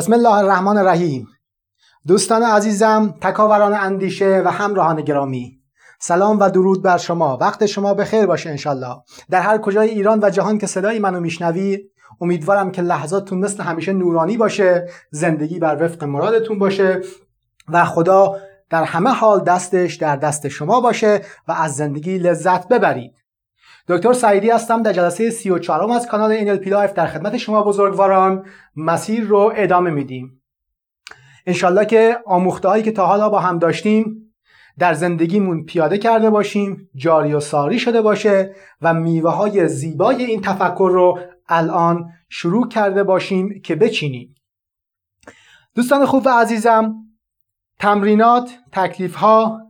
بسم الله الرحمن الرحیم دوستان عزیزم تکاوران اندیشه و همراهان گرامی سلام و درود بر شما. وقت شما به خیر باشه انشالله. در هر کجای ایران و جهان که صدای منو میشنوید امیدوارم که لحظاتتون مثل همیشه نورانی باشه زندگی بر وفق مرادتون باشه و خدا در همه حال دستش در دست شما باشه و از زندگی لذت ببرید. دکتر سعیدی هستم در جلسه 34 از کانال NLP Life در خدمت شما بزرگواران مسیر رو ادامه میدیم. انشالله که آموخته هایی که تا حالا با هم داشتیم در زندگیمون پیاده کرده باشیم جاری و ساری شده باشه و میوه های زیبای این تفکر رو الان شروع کرده باشیم که بچینیم. دوستان خوب و عزیزم تمرینات، تکلیف ها،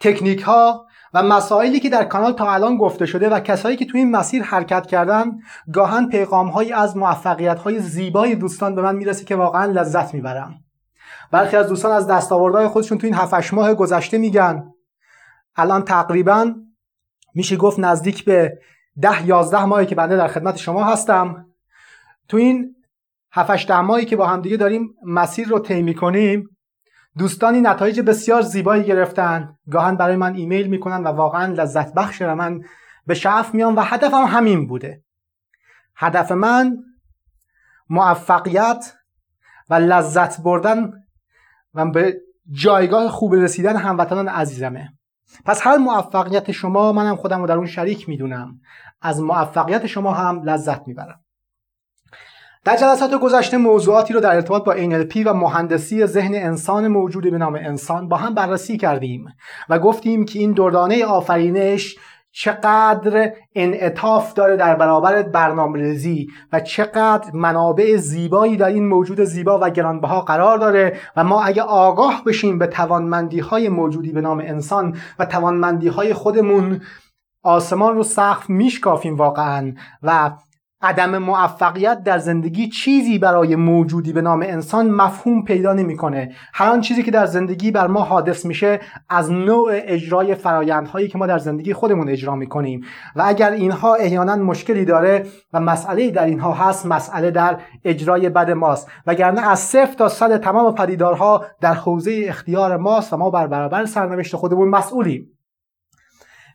تکنیک ها و مسائلی که در کانال تا الان گفته شده و کسایی که توی این مسیر حرکت کردن گاهن پیغام هایی از موفقیت های زیبای دوستان به من می‌رسه که واقعا لذت می‌برم. برخی از دوستان از دستاوردهای خودشون توی این 7 ماه گذشته میگن الان تقریبا میشه گفت نزدیک به ده یازده ماهی که بنده در خدمت شما هستم. تو این 7 ماهی که با همدیگه داریم مسیر رو طی کنیم دوستانی نتایج بسیار زیبایی گرفتن. گاهن برای من ایمیل می‌کنن و واقعا لذت بخشه و من به شعف میام و هدفم همین بوده. هدف من موفقیت و لذت بردن و به جایگاه خوب رسیدن هموطنان عزیزمه. پس هر موفقیت شما منم خودم رو در اون شریک می‌دونم. از موفقیت شما هم لذت می‌برم. در جلسات گذشته موضوعاتی رو در ارتباط با NLP و مهندسی ذهن انسان موجود به نام انسان با هم بررسی کردیم و گفتیم که این دردانه آفرینش چقدر انعطاف داره در برابر برنامه‌ریزی و چقدر منابع زیبایی در این موجود زیبا و گرانبها قرار داره و ما اگه آگاه بشیم به توانمندی های موجودی به نام انسان و توانمندی های خودمون آسمان رو سقف میشکافیم واقعا و عدم موفقیت در زندگی چیزی برای موجودی به نام انسان مفهوم پیدا نمی‌کنه. هر آن چیزی که در زندگی بر ما حادث میشه از نوع اجرای فرایندهایی که ما در زندگی خودمون اجرا می‌کنیم. و اگر اینها احیانا مشکلی داره و مسئله در اینها هست مسئله در اجرای بد ماست. وگرنه از صفر تا صد تمام پدیدارها در حوزه اختیار ماست و ما بر برابر سرنوشت خودمون مسئولیم.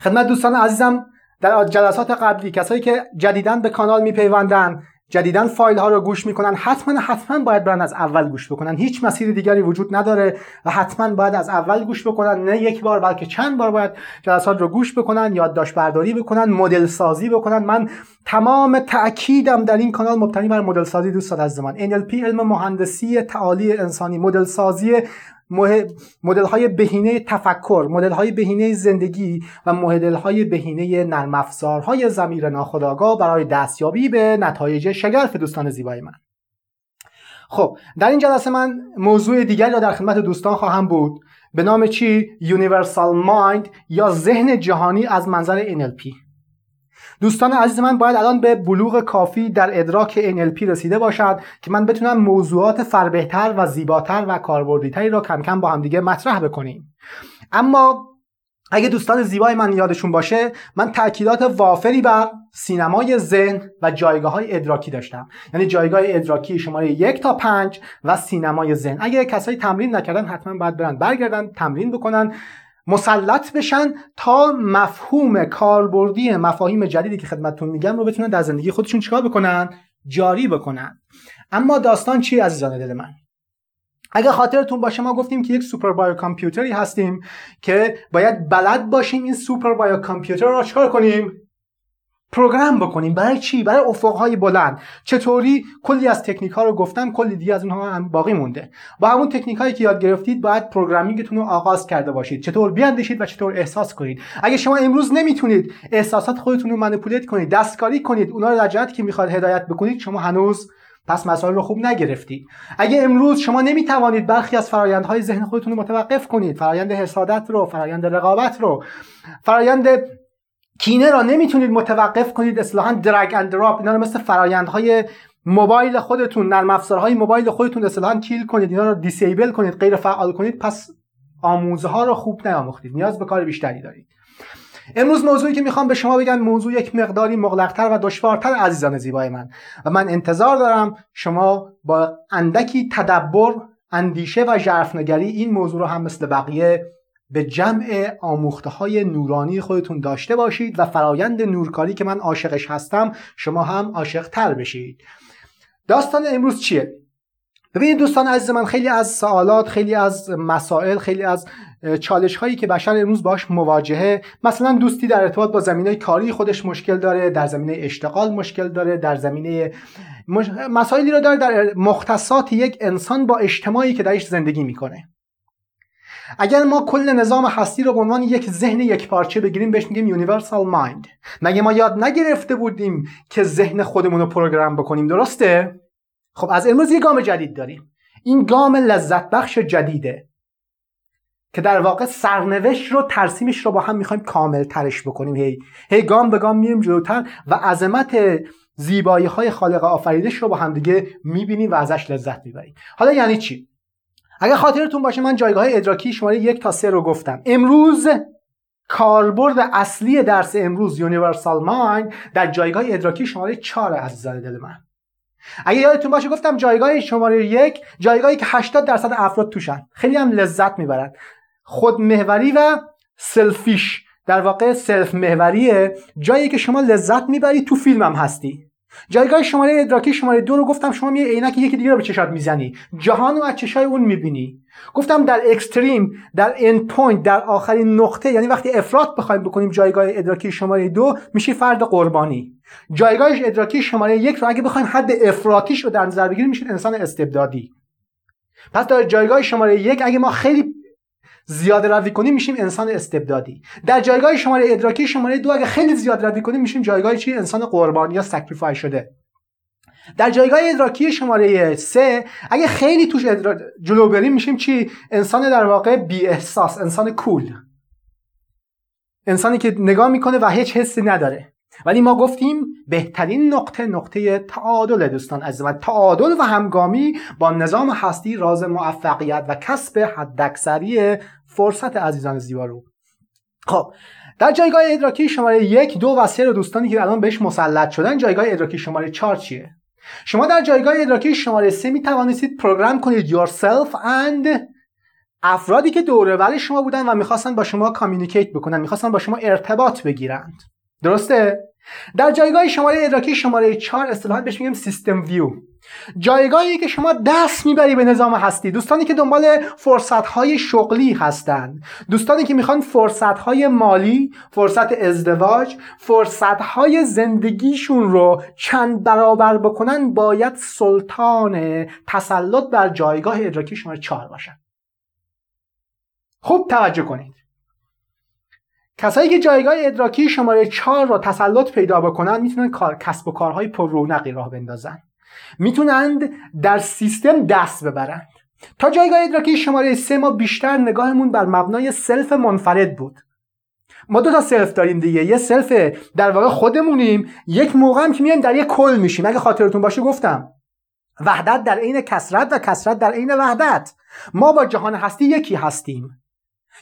خدمت دوستان عزیزم در جلسات قبلی کسایی که جدیدن به کانال میپیوندن جدیدن فایل ها رو گوش می‌کنن حتما حتما باید برن از اول گوش بکنن. هیچ مسیر دیگری وجود نداره و حتما باید از اول گوش بکنن. نه یک بار بلکه چند بار باید جلسات رو گوش بکنن یادداشت برداری بکنن مدل سازی بکنن. من تمام تاکیدم در این کانال. مبتنی بر مدل سازی دوست از زمان NLP علم مهندسی تعالی انسانی. مدل سازی مدل های بهینه تفکر مدل های بهینه زندگی و مدل های بهینه نرم افزارهای زمیر ناخودآگاه برای دستیابی به نتایج شگرف دوستان زیبای من. خب در این جلسه من موضوع دیگری را در خدمت دوستان خواهم بود. به نام چی؟ Universal Mind یا ذهن جهانی از منظر NLP دوستان عزیز من باید الان به بلوغ کافی در ادراک NLP رسیده باشد که من بتونم موضوعات فربهتر و زیباتر و کاربردیتری را کم کم با هم دیگه مطرح بکنیم. اما اگه دوستان زیبای من یادشون باشه من تاکیدات وافری بر سینمای ذهن و جایگاه های ادراکی داشتم. یعنی جایگاه ادراکی شماره یک تا پنج و سینمای ذهن. اگه کسایی تمرین نکردن حتما باید برن برگردن تمرین بکنن. مسلط بشن تا مفهوم کاربردی مفاهیم جدیدی که خدمتتون میگم رو بتونن در زندگی خودشون چیکار بکنن؟ جاری بکنن. اما داستان چی عزیزان دل من؟ اگر خاطرتون باشه ما گفتیم که یک سوپر بایو کامپیوتری هستیم که باید بلد باشیم این super bio computer رو چکار کنیم؟ program بکنیم. برای چی؟ برای افقهای بلند. چطوری؟ کلی از تکنیک ها رو گفتم کلی دیگه از اونها هم باقی مونده. با همون تکنیک هایی که یاد گرفتید باید programming تون رو آغاز کرده باشید. چطور بیاندیشید و چطور احساس کنید. اگه شما امروز نمی‌تونید احساسات خودتون رو manipulate کنید دستکاری کنید اونا رو در که می‌خواد هدایت بکنید شما هنوز پس مسائل رو خوب نگرفتید. اگه امروز شما نمی‌توانید برخی از فرایندهای ذهن خودتون رو متوقف کنید فرایند حسادت رو فرایند رقابت رو فرایند کینه را نمی‌تونید متوقف کنید اصطلاحا drag and drop اینا رو مثل فرایندهای موبایل خودتون نرم افزارهای موبایل خودتون اصطلاحا kill کنید اینا رو disable کنید غیر فعال کنید پس آموزه ها رو خوب نیاموختید نیاز به کار بیشتری دارید. امروز موضوعی که می‌خوام به شما بگم موضوع یک مقداری مغلقتر و دشوارتر عزیزان زیبای من. و من انتظار دارم شما با اندکی تدبر اندیشه و ژرفنگری این موضوع رو هم مثل بقیه به جمع آموخته های نورانی خودتون داشته باشید و فرایند نورکاری که من عاشقش هستم شما هم عاشق تر بشید. داستان امروز چیه؟ ببینید دوستان عزیز من خیلی از سوالات خیلی از مسائل خیلی از چالش هایی که بشر امروز باش مواجهه. مثلا دوستی در ارتباط با زمینه کاری خودش مشکل داره در زمینه اشتغال مشکل داره در زمینه مسائلی رو داره در مختصات یک انسان با اجتماعی که درش زندگی می‌کنه. اگر ما کل نظام هستی رو به عنوان یک ذهن یک پارچه بگیریم بهش میگیم universal mind مگه ما یاد نگرفته بودیم که ذهن خودمون رو program بکنیم؟ درسته؟ خب از امروز یه گام جدید داریم. این گام لذت بخش جدیده که در واقع سرنوشت رو ترسیمش رو با هم می‌خوایم کامل ترش بکنیم. هی هی گام به گام میریم جلوتر و عظمت زیبایی های خالق آفریدش رو با هم دیگه می‌بینیم و ازش لذت می‌بریم. حالا یعنی چی؟ اگر خاطرتون باشه من جایگاه ادراکی شماره یک تا سه رو گفتم. امروز کاربرد اصلی درس امروز یونیورسال مایند در جایگاه ادراکی شماره چهار از دل من. اگه یادتون باشه گفتم جایگاه شماره یک جایگاهی که 80 درصد افراد توشن. خیلی هم لذت می‌برن. خود محوری و selfish. در واقع self محوریه جایی که شما لذت می‌بری تو فیلم هم هستی. جایگاه شماره ادراکی شماره دو رو گفتم شما یه عینک یکی دیگه رو به چشات می‌زنی. جهان رو از چشای اون می‌بینی. گفتم در extreme در end point در آخرین نقطه یعنی وقتی افراد بخوایم بکنیم جایگاه ادراکی شماره دو میشی فرد قربانی. جایگاه ادراکی شماره یک رو اگه بخوایم حد افراطیش رو در نظر بگیریم میشید انسان استبدادی. پس در جایگاه شماره یک اگه ما خیلی زیاده روی کنیم میشیم انسان استبدادی. در جایگاه شماره ادراکی شماره دو اگه خیلی زیاده روی کنیم میشیم جایگاه چی؟ انسان قربانی یا sacrify شده. در جایگاه ادراکی شماره سه اگه خیلی توش ادرا... جلو بریم میشیم چی؟ انسان در واقع بی احساس انسان cool. انسانی که نگاه می‌کنه و هیچ حسی نداره. ولی ما گفتیم بهترین نقطه نقطه تعادل دوستان از من تعادل و همگامی با نظام هستی راز موفقیت و کسب حداکثری فرصت عزیزان زیبا رو. خب در جایگاه ادراکی شماره یک دو و سه رو دوستانی که الان بهش مسلط شدن جایگاه ادراکی شماره چهار چیه؟ شما در جایگاه ادراکی شماره سه می توانستید program کنید yourself and افرادی که دوره شما بودن و می‌خواستن با شما communicate بکنن می‌خواستن با شما ارتباط بگیرند. درسته؟ در جایگاه شماره ادراکی شماره 4 اصطلاحا بهش میگیم system view. جایگاهی که شما دست می‌بری به نظام هستی دوستانی که دنبال فرصت های شغلی هستند دوستانی که می‌خوان فرصت های مالی فرصت ازدواج فرصت های زندگیشون رو چند برابر بکنن باید سلطان تسلط بر جایگاه ادراکی شماره 4 باشن. خوب توجه کنید. کسایی که جایگاه ادراکی شماره 4 را تسلط پیدا بکنن می‌تونن کسب و کارهای پر رونقی راه بندازن. می‌تونند در سیستم دست ببرند. تا جایگاه ادراکی شماره 3 ما بیشتر نگاهمون بر مبنای self منفرد بود. ما دو تا self داریم دیگه. یه self در واقع خودمونیم. یک موقع هم که میایم در یک کل میشیم. اگه خاطرتون باشه گفتم. وحدت در عین کثرت و کثرت در عین وحدت. ما با جهان هستی یکی هستیم.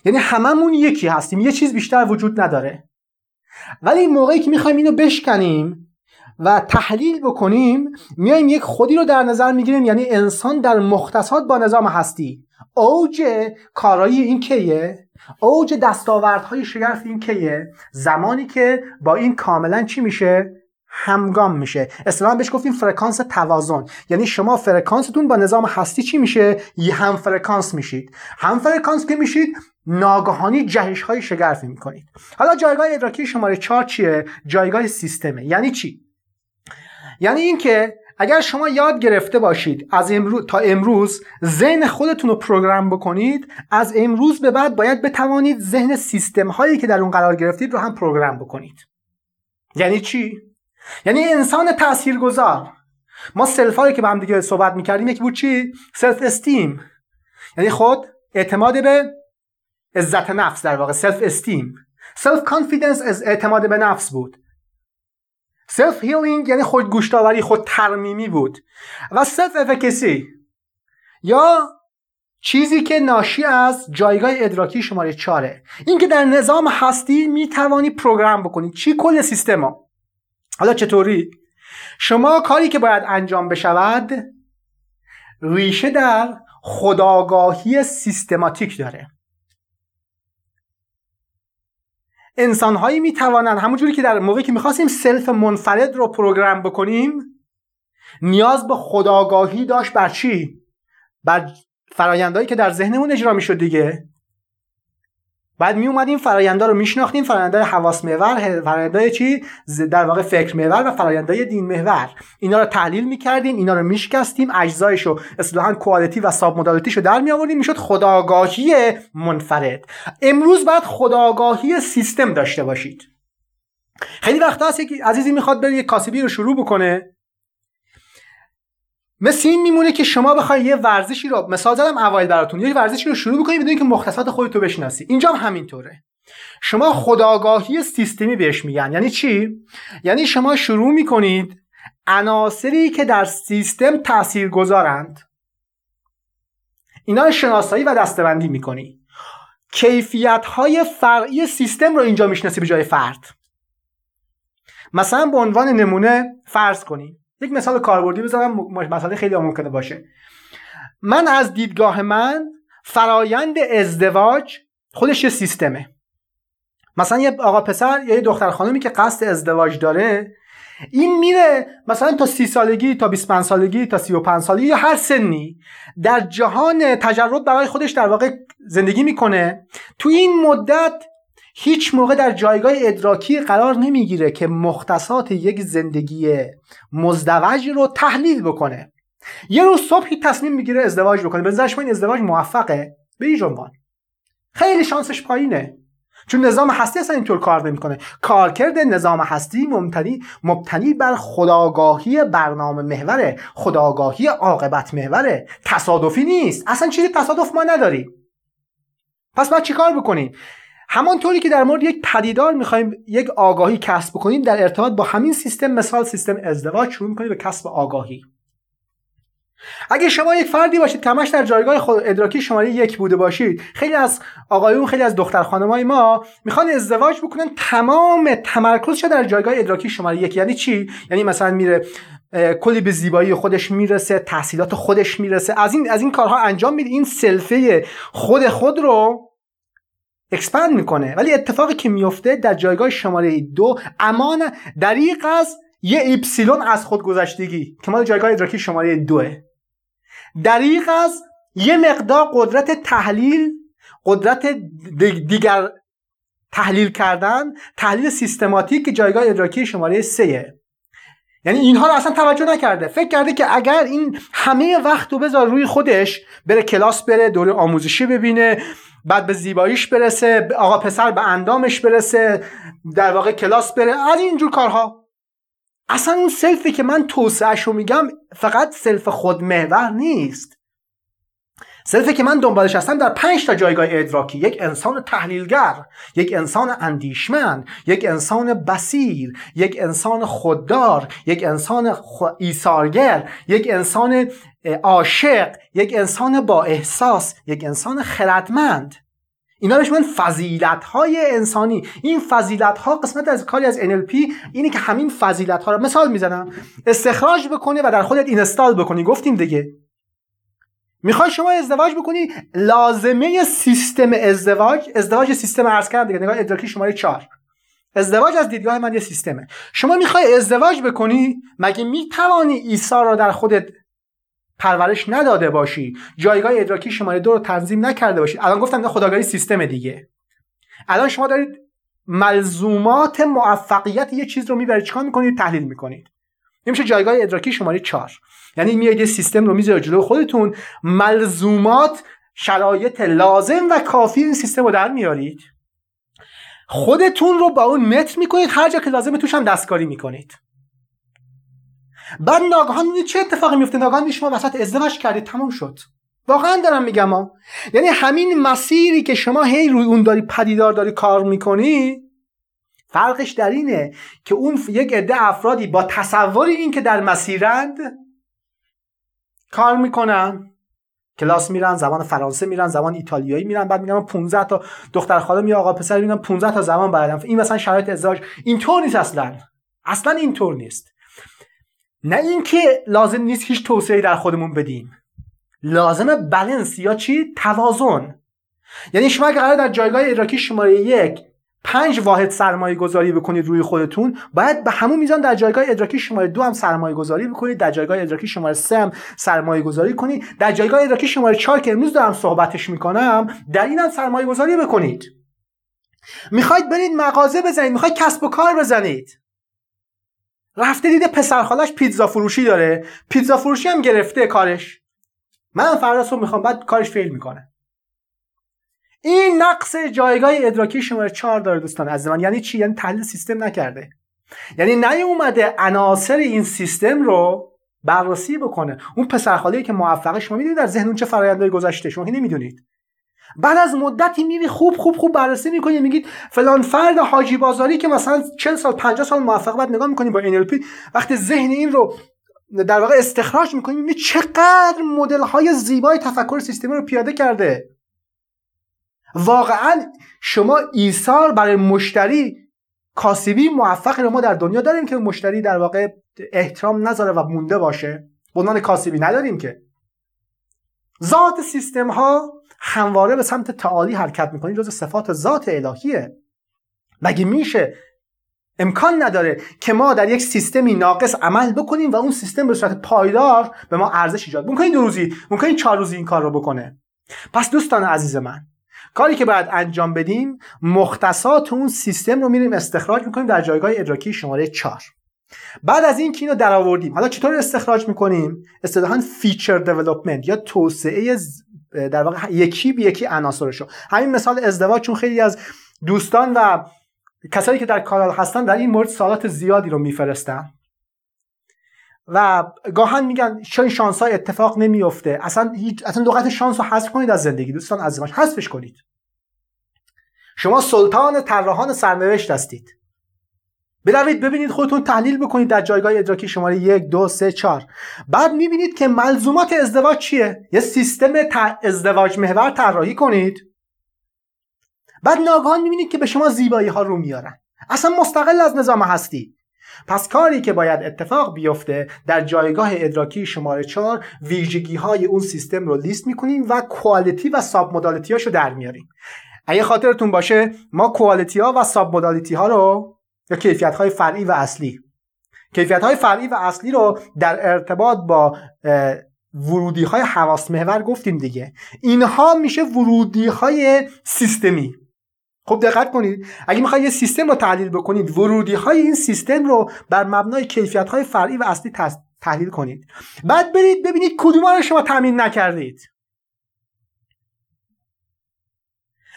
یعنی هممون یکی هستیم. یه چیز بیشتر وجود نداره. ولی موقعی که می‌خوایم اینو بشکنیم و تحلیل بکنیم میایم یک خودی رو در نظر می‌گیریم. یعنی انسان در مختصات با نظام هستی. اوج کارایی این کیه؟ اوج دستاوردهای شگرف این کیه؟ زمانی که با این کاملا چی میشه؟ همگام میشه. اصطلاحا بهش گفتیم فرکانس توازن. یعنی شما فرکانستون با نظام هستی چی میشه؟ یه هم فرکانس میشید. هم فرکانس که میشید ناگهانی جهش های شگرفی می‌کنید. حالا جایگاه ادراکی شماره 4 چیه؟ جایگاه سیستمه. یعنی چی؟ یعنی اینکه اگر شما یاد گرفته باشید از امروز تا امروز ذهن خودتون رو program بکنید از امروز به بعد باید بتوانید ذهن سیستم هایی که در اون قرار گرفتید رو هم program بکنید. یعنی چی؟ یعنی انسان تاثیرگذار. ما self هایی که با هم دیگه صحبت می‌کردیم یکی بود چی؟ self esteem یعنی خود اعتماد به عزت نفس در واقع سلف استیم سلف کانفیدنس از اعتماد به نفس بود. سلف هیلینگ یعنی خود گوشتاوری خود ترمیمی بود. و سلف افکسی یا چیزی که ناشی از جایگاه ادراکی شماره چاره این که در نظام هستی می توانی پروگرام بکنی. چی کل سیستم ها؟ حالا چطوری؟ شما کاری که باید انجام بشود ریشه در خودآگاهی سیستماتیک داره. انسان هایی می توانند همونجوری که در موقعی که می‌خواستیم self منفرد رو program بکنیم نیاز به خودآگاهی داشت بر چی؟ بر فرایندهایی که در ذهنمون اجرا می‌شد دیگه. بعد می اومدیم فرایندها رو میشناختیم. فرآیندهای حواس محور فرآیندهای چی؟ در واقع فکر محور و فرآیندهای دین محور. اینا رو تحلیل می‌کردیم اینا رو میشکستیم اجزایش رو اصطلاحا کوالیتی و ساب مدالیتیش رو در می آوردیم می‌شد خداگاهی منفرد. امروز باید خداگاهی سیستم داشته باشید. خیلی وقتا هست که عزیزی می‌خواد بره یه کاسبی رو شروع بکنه. مثل این میمونه که شما بخوای یه ورزشی رو مثال زدم اوایل براتون یه ورزشی رو شروع بکنی بدونی که مختصات خودتو بشناسی. اینجا هم همینطوره. شما خداگاهی سیستمی بهش میگن. یعنی چی؟ یعنی شما شروع می‌کنید عناصری که در سیستم تأثیر گذارند اینا رو شناسایی و دستبندی می‌کنی. کیفیت های فرعی سیستم رو اینجا می‌شناسی به جای فرد. مثلا به عنوان نمونه فرض کنید یک مثال کاربردی بزنم مسئله خیلی ممکنه باشه. من از دیدگاه من فرایند ازدواج خودش یه سیستمه. مثلا یه آقا پسر یا یه دختر خانمی که قصد ازدواج داره این میره مثلا تا سی سالگی تا 25 سالگی تا 35 سالگی یا هر سنی در جهان تجرد برای خودش در واقع زندگی می‌کنه. تو این مدت هیچ موقع در جایگاه ادراکی قرار نمی‌گیره که مختصات یک زندگی مزدوج رو تحلیل بکنه. یه روز صبحی تصمیم می‌گیره ازدواج بکنه. به نظرش این ازدواج موفقه. به این جنبان خیلی شانسش پایینه. چون نظام هستی اصلا اینطور کار نمی‌کنه. کارکرد نظام هستی مبتنی مبتنی بر خداگاهی برنامه محوره. خداگاهی عاقبت محوره. تصادفی نیست. اصلا چیزی تصادف ما نداریم پس باید چیکار بکنیم؟ همانطوری که در مورد یک پدیدار می‌خوایم یک آگاهی کسب کنیم در ارتباط با همین سیستم مثال سیستم ازدواج شروع می‌کنیم به کسب آگاهی. اگه شما یک فردی باشید که همش در جایگاه خود ادراکی شماره یک بوده باشید خیلی از آقایون خیلی از دختر خانمای ما می‌خوان ازدواج بکنن تمام تمرکزش در جایگاه ادراکی شماره یک. یعنی چی؟ یعنی مثلا میره کلی به زیبایی خودش می‌رسه تحصیلات خودش می‌رسه. از این از این کارها انجام میده. این self ه خود خود رو expand می‌کنه. ولی اتفاقی که میفته در جایگاه شماره دو اما دریغ از یه اپسیلون از خودگذشتگی که مال جایگاه ادراکی شماره دوه دریق از یه مقدار قدرت تحلیل قدرت دیگر تحلیل کردن تحلیل سیستماتیک که جایگاه ادراکی شماره سه یعنی اینها رو اصلا توجه نکرده. فکر کرده که اگر این همه وقت رو بذار روی خودش بره کلاس بره دوره آموزشی ببینه بعد به زیباییش برسه آقا پسر به اندامش برسه در واقع کلاس بره. از اینجور کارها. اصلا اون self ی که من توسعه‌ش رو میگم فقط self خودمحور نیست. self ی که من دنبالش هستم در پنج تا جایگاه ادراکی. یک انسان تحلیلگر یک انسان اندیشمند یک انسان بصیر یک انسان خوددار یک انسان ایثارگر یک انسان عاشق یک انسان با احساس یک انسان خردمند. اینا بهش میگن فضیلت های انسانی. این فضیلت ها قسمت از کاری از NLP اینه که همین فضیلت ها رو مثال می‌زنم. استخراج بکنی و در خودت اینستال بکنی. گفتیم دیگه. می‌خوای شما ازدواج بکنی؟ لازمه سیستم ازدواج ازدواج سیستم عرض کردم دیگه نگاه ادراکی شماره چهار. ازدواج از دیدگاه من یه سیستمه. شما می‌خوای ازدواج بکنی؟ مگه می‌توانی عیسی را در خودت پرورش نداده باشی؟ جایگاه ادراکی شماره دو رو تنظیم نکرده باشی. الان گفتم خداگاهی سیستم دیگه. الان شما دارید ملزومات موفقیت یه چیز رو می‌برید. چیکار می‌کنید؟ تحلیل می‌کنید. این جایگاه ادراکی شماره 4 یعنی میاید یه سیستم رو می‌ذارید جلو خودتون ملزومات شرایط لازم و کافی این سیستم رو در میارید. خودتون رو با اون متر می‌کنید هر جا که لازمه توش هم دستکاری می‌کنید. بعد ناگهان چه اتفاقی میفته ناگهان شما وسط ازدواج کردید. تمام شد. واقعا دارم میگم ها. یعنی همین مسیری که شما هی روی اون داری پدیدار داری کار می‌کنی فرقش در اینه که اون یک عده افرادی با تصور این که در مسیرند کار می‌کنن کلاس میرن زبان فرانسه میرن زبان ایتالیایی میرن بعد میگن 15 تا دختر خاله می آقا پسر میگن 15 تا زبان بلدم این مثلا شرایط ازدواج اینطور نیست اصلا. اصلا اینطور نیست. نه اینکه لازم نیست هیچ توسعه در خودمون بدیم. لازمه بلنس یا چی؟ توازن. یعنی شما اگه قرار در جایگاه ادراکی شماره یک پنج واحد سرمایه گذاری بکنید روی خودتون باید به همون میزان در جایگاه ادراکی شماره دو هم سرمایه گذاری بکنید در جایگاه ادراکی شماره سه هم سرمایه گذاری کنید. در جایگاه ادراکی شماره چهار که امروز دارم صحبتش می‌کنم در این هم سرمایه گذاری بکنید. می‌خواید برید مغازه بزنید می‌خواید کسب و کار بزنید. رفته دیده پسر خالش پیتزا فروشی داره. پیتزا فروشی هم گرفته کارش. من فردا می‌خوام بعد کارش فیل می‌کنه. این نقص جایگاه ادراکی شماره چهار داره دوستان از من یعنی چی؟ یعنی تحلیل سیستم نکرده. یعنی نیومده عناصر این سیستم رو بررسی بکنه. اون پسرخاله که موفقه شما می‌دونید در ذهن اون چه فرآیندهای گذشته؟ شما نمی‌دونید. بعد از مدتی میری خوب خوب خوب بررسی می‌کنی میگید فلان فرد حاجی بازاری که مثلا 40 سال 50 سال موفق بعد نگاه می‌کنی با NLP وقتی ذهن این رو در واقع استخراج می‌کنی می‌بینی چقدر مدل های زیبای تفکر سیستمی رو پیاده کرده. واقعا شما ایثار برای مشتری کاسبی موفق رو ما در دنیا داریم که مشتری در واقع احترام نذاره و مونده باشه. عنوان کاسبی نداریم که. ذات سیستم ها همواره به سمت تعالی حرکت می‌کنید جز صفات ذات الهیه. مگه میشه؟ امکان نداره که ما در یک سیستمی ناقص عمل بکنیم و اون سیستم به صورت پایدار به ما ارزش ایجاد. ممکن دو روزی ممکن چهار روزی این کار رو بکنه. پس دوستان عزیز من کاری که باید انجام بدیم مختصات اون سیستم رو میریم استخراج می‌کنیم در جایگاه ادراکی شماره 4 بعد از این که اینو در آوردیم حالا چطور استخراج می‌کنیم؟ اصطلاحا feature development یا توسعه در واقع یکی به یکی عناصرشو. همین مثال ازدواج چون خیلی از دوستان و کسایی که در کانال هستن در این مورد سالات زیادی رو میفرستن. و گاهن میگن چون شانس های اتفاق نمیفته اصلا هیچ اصلا لغت شانس رو حذف کنید از زندگی. دوستان عزیزم حذفش کنید. شما سلطان طراحان سرنوشت هستید. بروید ببینید خودتون تحلیل بکنید در جایگاه ادراکی شماره یک دو سه چهار. بعد می‌بینید که ملزومات ازدواج چیه؟ یه سیستم ازدواج محور طراحی کنید. بعد ناگهان می‌بینید که به شما زیبایی ها رو میارن. اصلا مستقل از نظام هستی. پس کاری که باید اتفاق بیفته در جایگاه ادراکی شماره 4 ویژگی های اون سیستم رو لیست می‌کنیم و کوالیتی و ساب مدالیتی هاشو در میاریم. اگه خاطرتون باشه ما کوالیتی ها و ساب مدالیتی ها رو یا کیفیت های فرعی و اصلی کیفیت های فرعی و اصلی رو در ارتباط با ورودی های حواس محور گفتیم دیگه. اینها میشه ورودی های سیستمی. خب دقت کنید اگه می‌خواید یه سیستم رو تحلیل بکنید ورودی های این سیستم رو بر مبنای کیفیت های فرعی و اصلی تحلیل کنید. بعد برید ببینید کدوم رو شما تامین نکردید.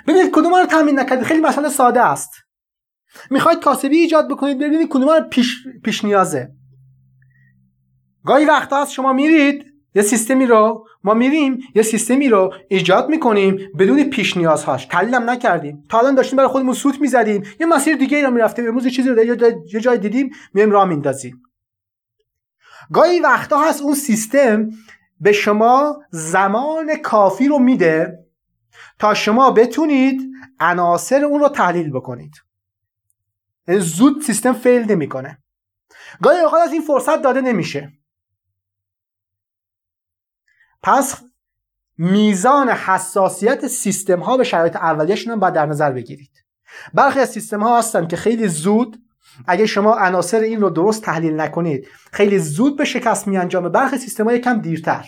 ببینید کدوم رو تامین نکردید خیلی مسئله ساده است. می‌خواید کاسبی ایجاد بکنید ببینید کدوم رو پیش, پیش نیازه. گاهی وقتا هست شما میرید یه سیستمی رو ما میریم یه سیستمی رو ایجاد می‌کنیم بدون پیش نیازهاش. تحلیلم نکردیم. تا الان داشتیم برای خودمون سوت می‌زدیم. یه مسیر دیگه ای رو می‌رفتیم. امروز یه چیزی رو یه جای دیدیم میایم راه میندازیم. گاهی وقتا هست اون سیستم به شما زمان کافی رو میده تا شما بتونید عناصر اون رو تحلیل بکنید. یعنی زود سیستم فیل نمی‌کنه. گاهی اوقات از این فرصت داده نمیشه. پس میزان حساسیت سیستم ها به شرایط اولیهشون هم باید در نظر بگیرید. برخی از سیستم ها هستن که خیلی زود اگه شما عناصر این رو درست تحلیل نکنید خیلی زود به شکست می انجامه برخی سیستم ها یکم دیرتر.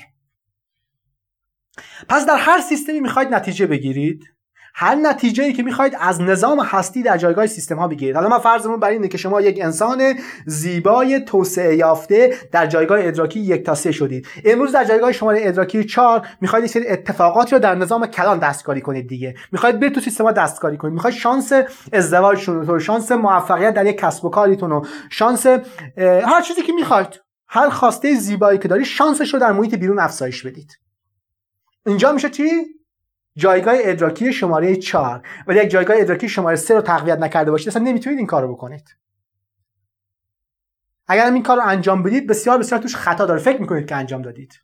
پس در هر سیستمی می‌خواید نتیجه بگیرید. هر نتیجه ای که می‌خواید از نظام هستی در جایگاه سیستم ها بگیرید. حالا من فرضمون بر اینه که شما یک انسان زیبای توسعه یافته در جایگاه ادراکی یک تا سه شدید. امروز در جایگاه شماره ادراکی 4 می‌خواید سری اتفاقات رو در نظام کلان دستکاری کنید دیگه. می‌خواید برید تو سیستم ها دستکاری کنید. می‌خواید شانس ازدواجتون رو شانس موفقیت در یک کسب و کاریتون رو شانس هر چیزی که می‌خواید هر خواسته زیبایی که داری شانسش رو در محیط بیرون افزایش بدید. اینجا میشه چی؟ جایگاه ادراکی شماره 4 ولی یک جایگاه ادراکی شماره 3 رو تقویت نکرده باشید اصلا نمی‌تونید این کارو بکنید. اگر این کار رو انجام بدید بسیار بسیار توش خطا داره. فکر می‌کنید که انجام دادید.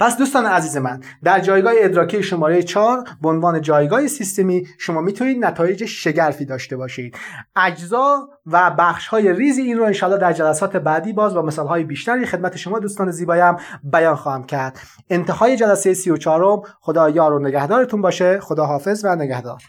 پس دوستان عزیز من در جایگاه ادراکی شماره 4 به عنوان جایگاه سیستمی شما می‌تونید نتایج شگرفی داشته باشید. اجزا و بخش های ریزی این رو انشاءالله در جلسات بعدی باز با مثال های بیشتری خدمت شما دوستان زیبایم بیان خواهم کرد. انتهای جلسه 34 خدا یار و نگهدارتون باشه. خدا حافظ و نگهدار.